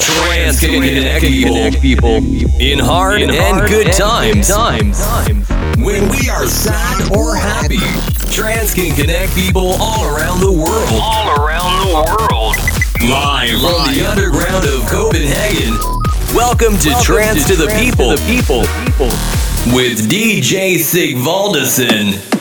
Trance can connect people in hard and good times. When we are sad or happy, trance can connect people all around the world. all around the world. Live from the underground of Copenhagen. Welcome to Trance to the People. people. with DJ Sigvaldison.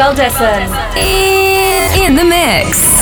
Sig In, in the mix.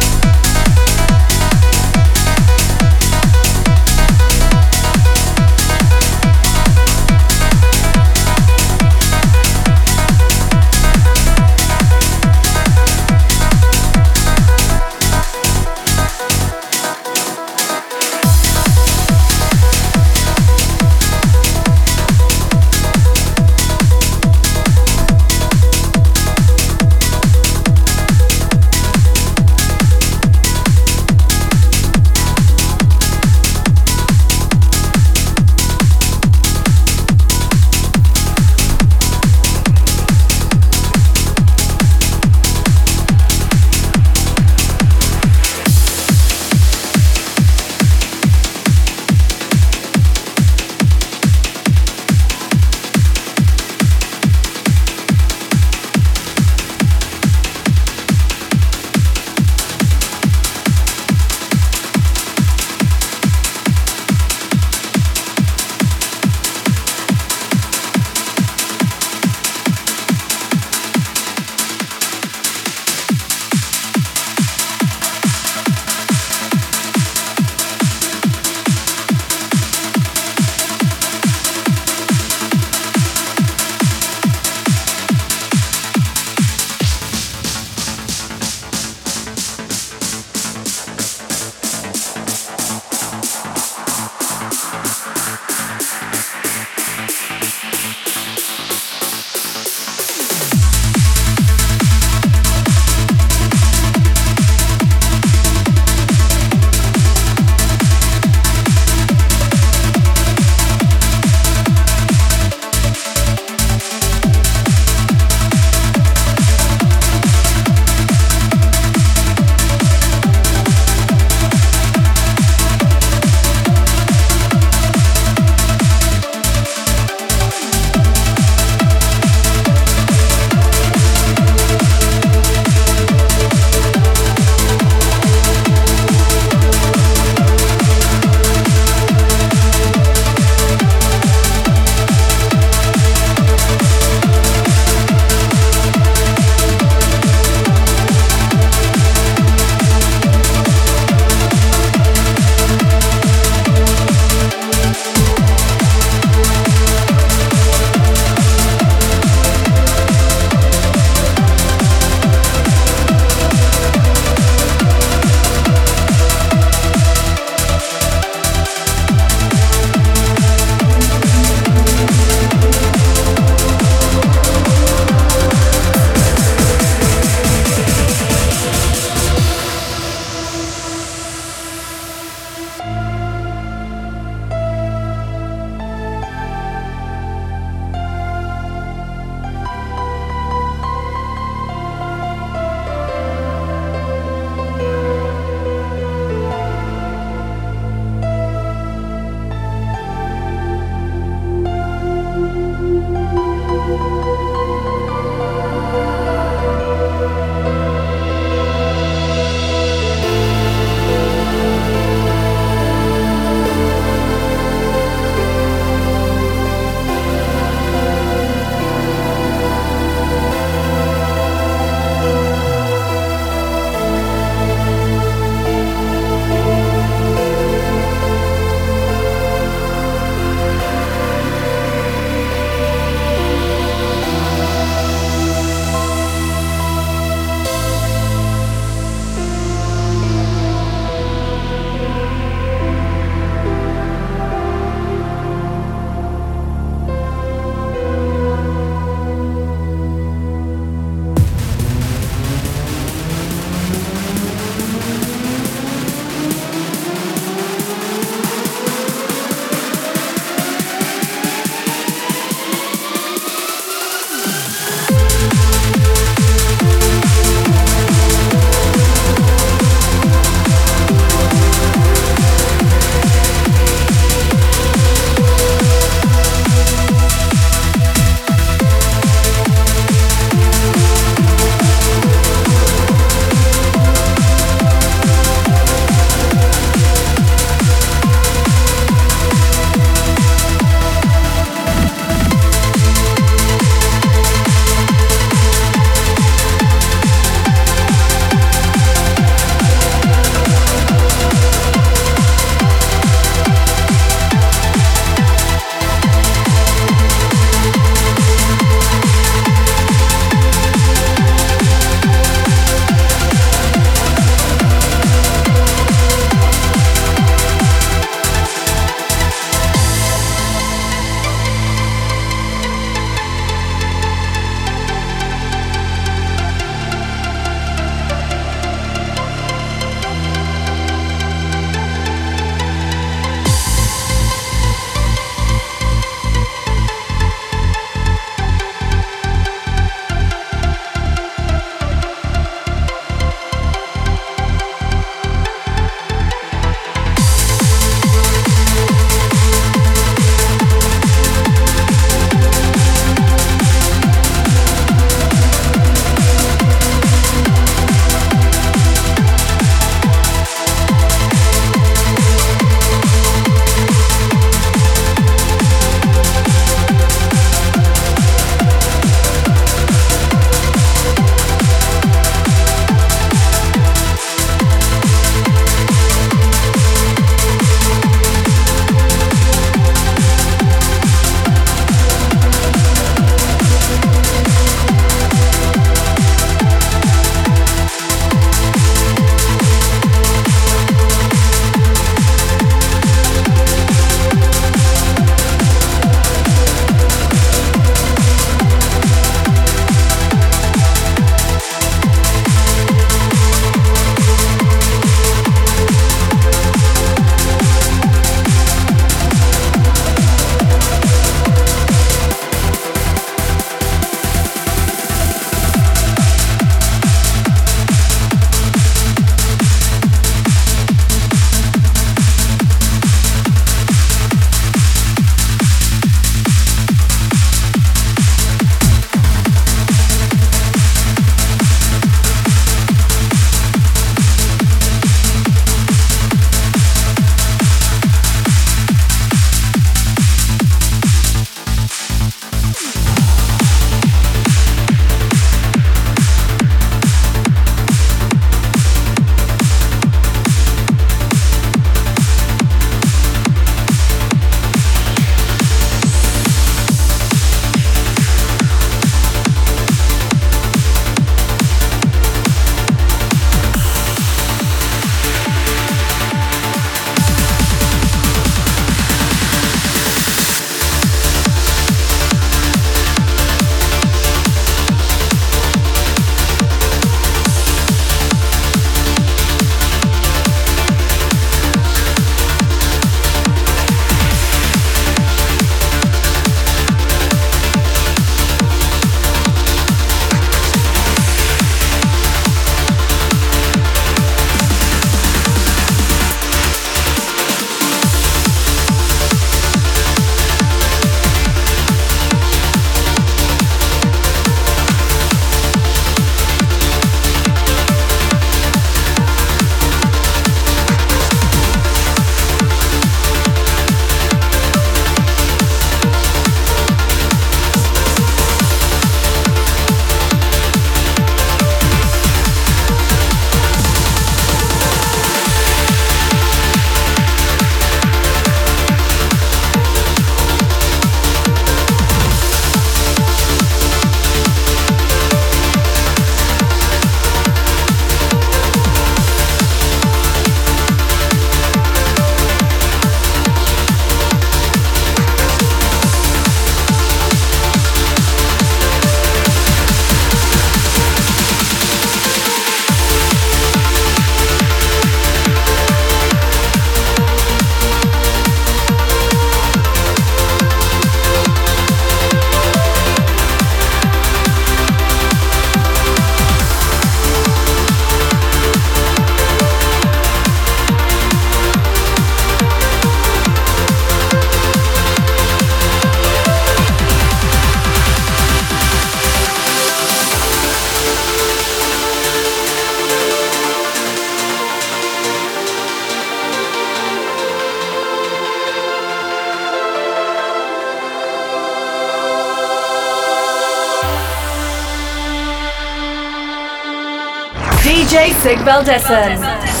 Sig Valdessen.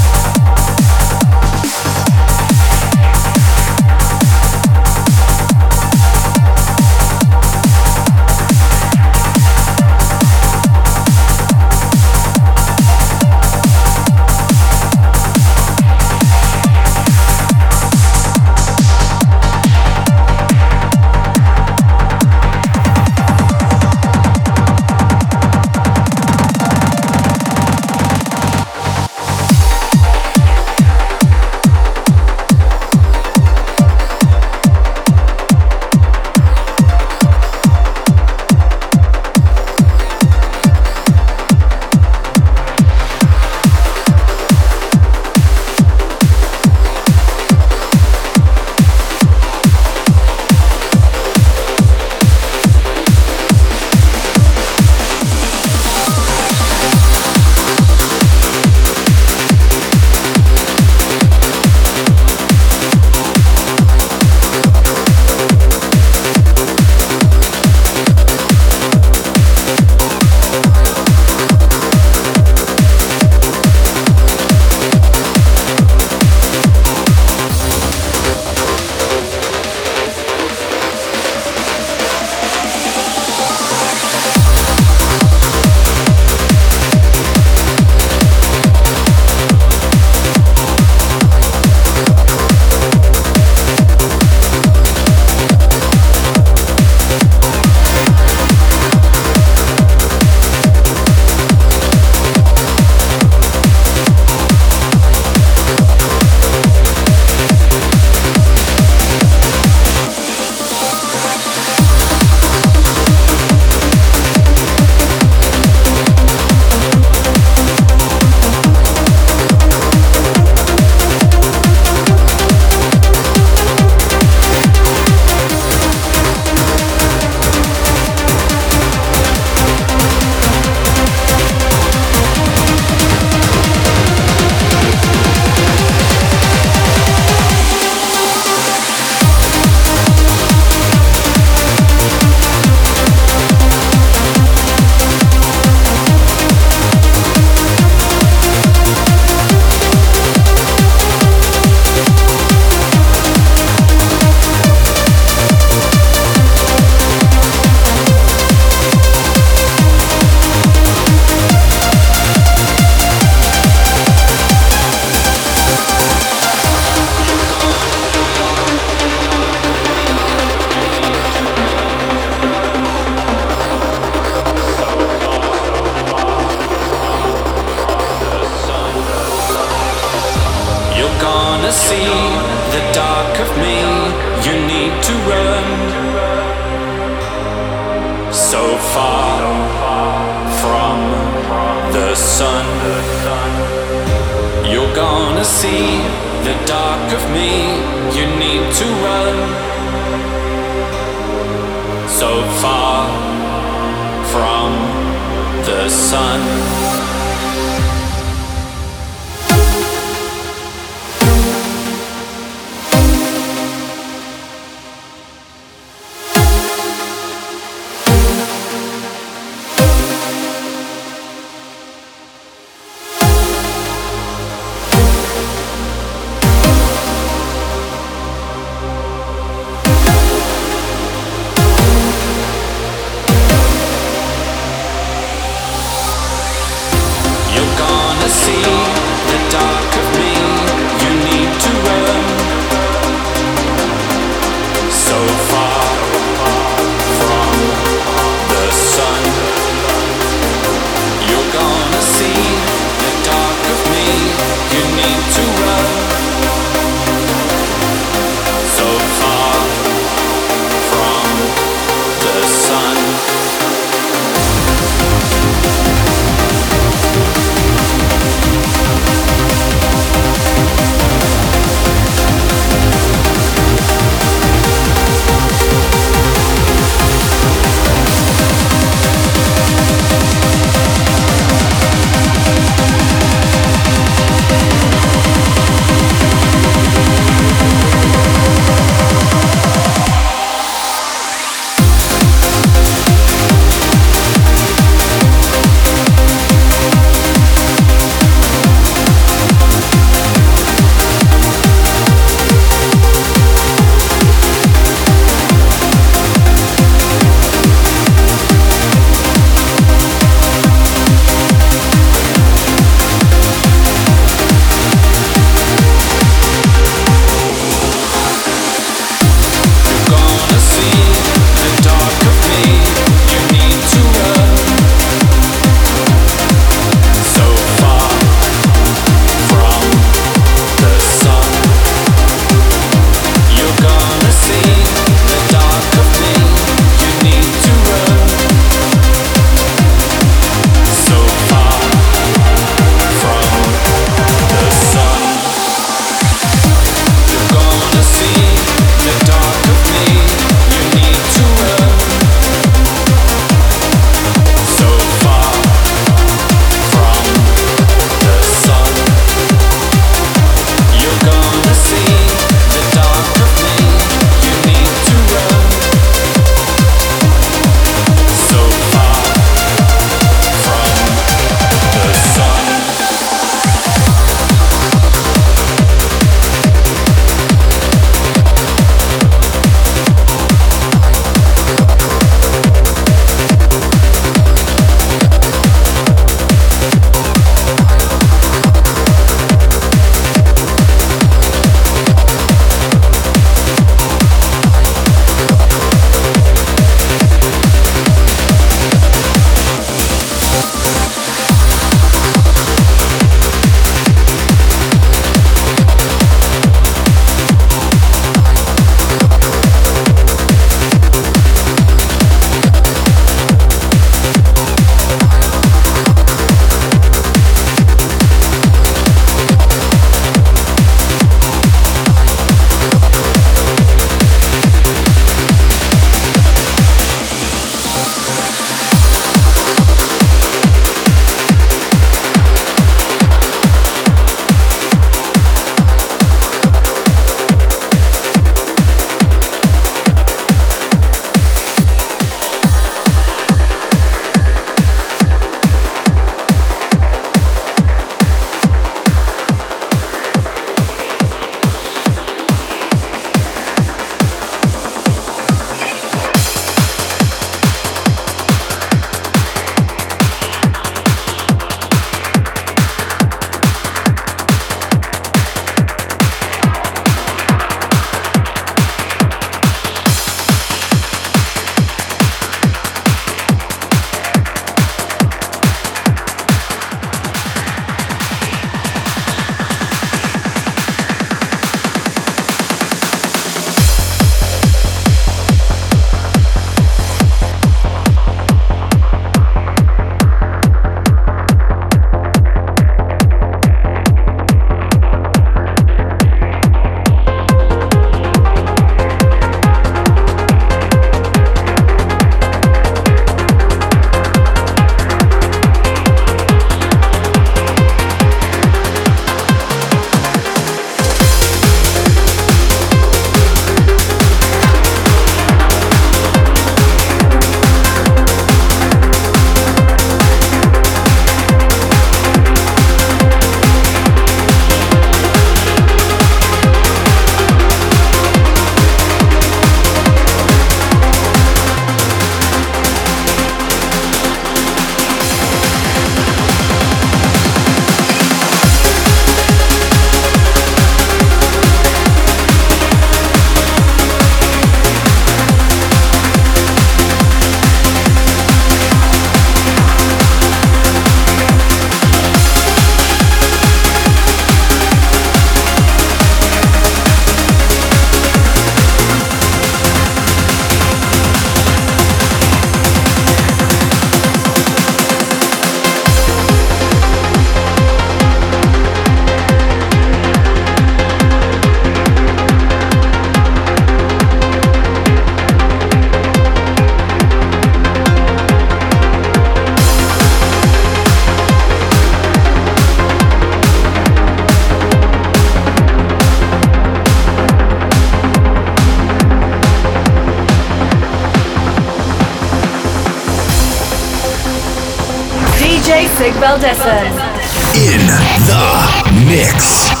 In the mix.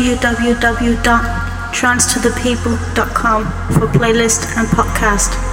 www.trancetothepeople.com for playlist and podcast.